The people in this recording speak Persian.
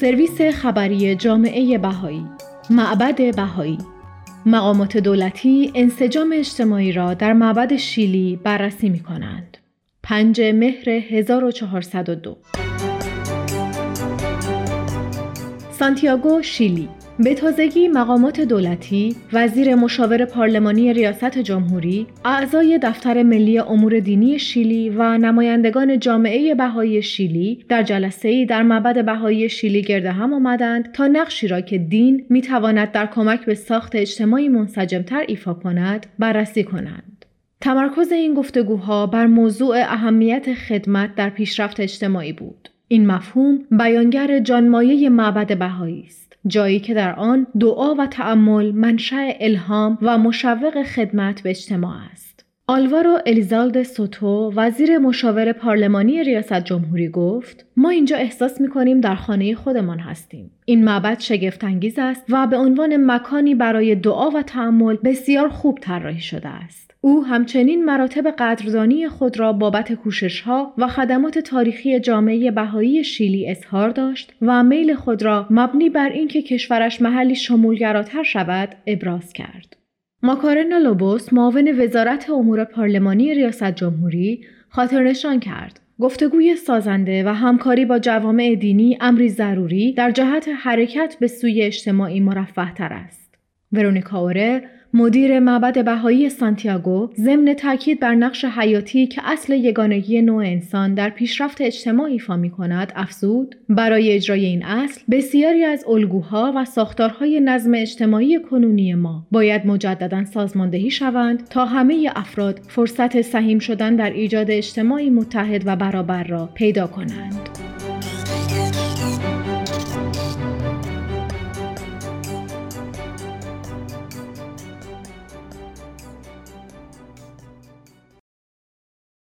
سرویس خبری جامعه بهایی معبد بهایی. مقامات دولتی انسجام اجتماعی را در معبد شیلی بررسی می کنند. 5 مهر 1402 سانتیاگو شیلی. به تازگی مقامات دولتی، وزیر مشاور پارلمانی ریاست جمهوری، اعضای دفتر ملی امور دینی شیلی و نمایندگان جامعه بهایی شیلی در جلسه در معبد بهایی شیلی گرد هم آمدند تا نقشی را که دین می‌تواند در کمک به ساخت اجتماعی منسجمتر ایفا کند بررسی کنند. تمرکز این گفتگوها بر موضوع اهمیت خدمت در پیشرفت اجتماعی بود. این مفهوم بیانگر جانمایه معبد بهایی است. جایی که در آن دعا و تأمل منشأ الهام و مشوق خدمت به اجتماع است. آلوارو الیزالد سوتو وزیر مشاور پارلمانی ریاست جمهوری گفت ما اینجا احساس می کنیم در خانه خودمان هستیم. این معبد شگفتانگیز است و به عنوان مکانی برای دعا و تأمل بسیار خوب طراحی شده است. او همچنین مراتب قدردانی خود را بابت کوششها و خدمات تاریخی جامعه بهایی شیلی اظهار داشت و میل خود را مبنی بر اینکه کشورش محلی شمولگراتر شود ابراز کرد. ماکارنا لوبوس معاون وزارت امور پارلمانی ریاست جمهوری خاطرنشان کرد گفتگوی سازنده و همکاری با جوامع دینی امری ضروری در جهت حرکت به سوی اجتماعی مرفه تر است. ورونیکا اوره مدیر معبد بهایی سانتیاگو ضمن تاکید بر نقش حیاتی که اصل یگانگی نوع انسان در پیشرفت اجتماع ایفا می کند افزود. برای اجرای این اصل بسیاری از الگوها و ساختارهای نظم اجتماعی کنونی ما باید مجددا سازماندهی شوند تا همه افراد فرصت سهیم شدن در ایجاد اجتماعی متحد و برابر را پیدا کنند.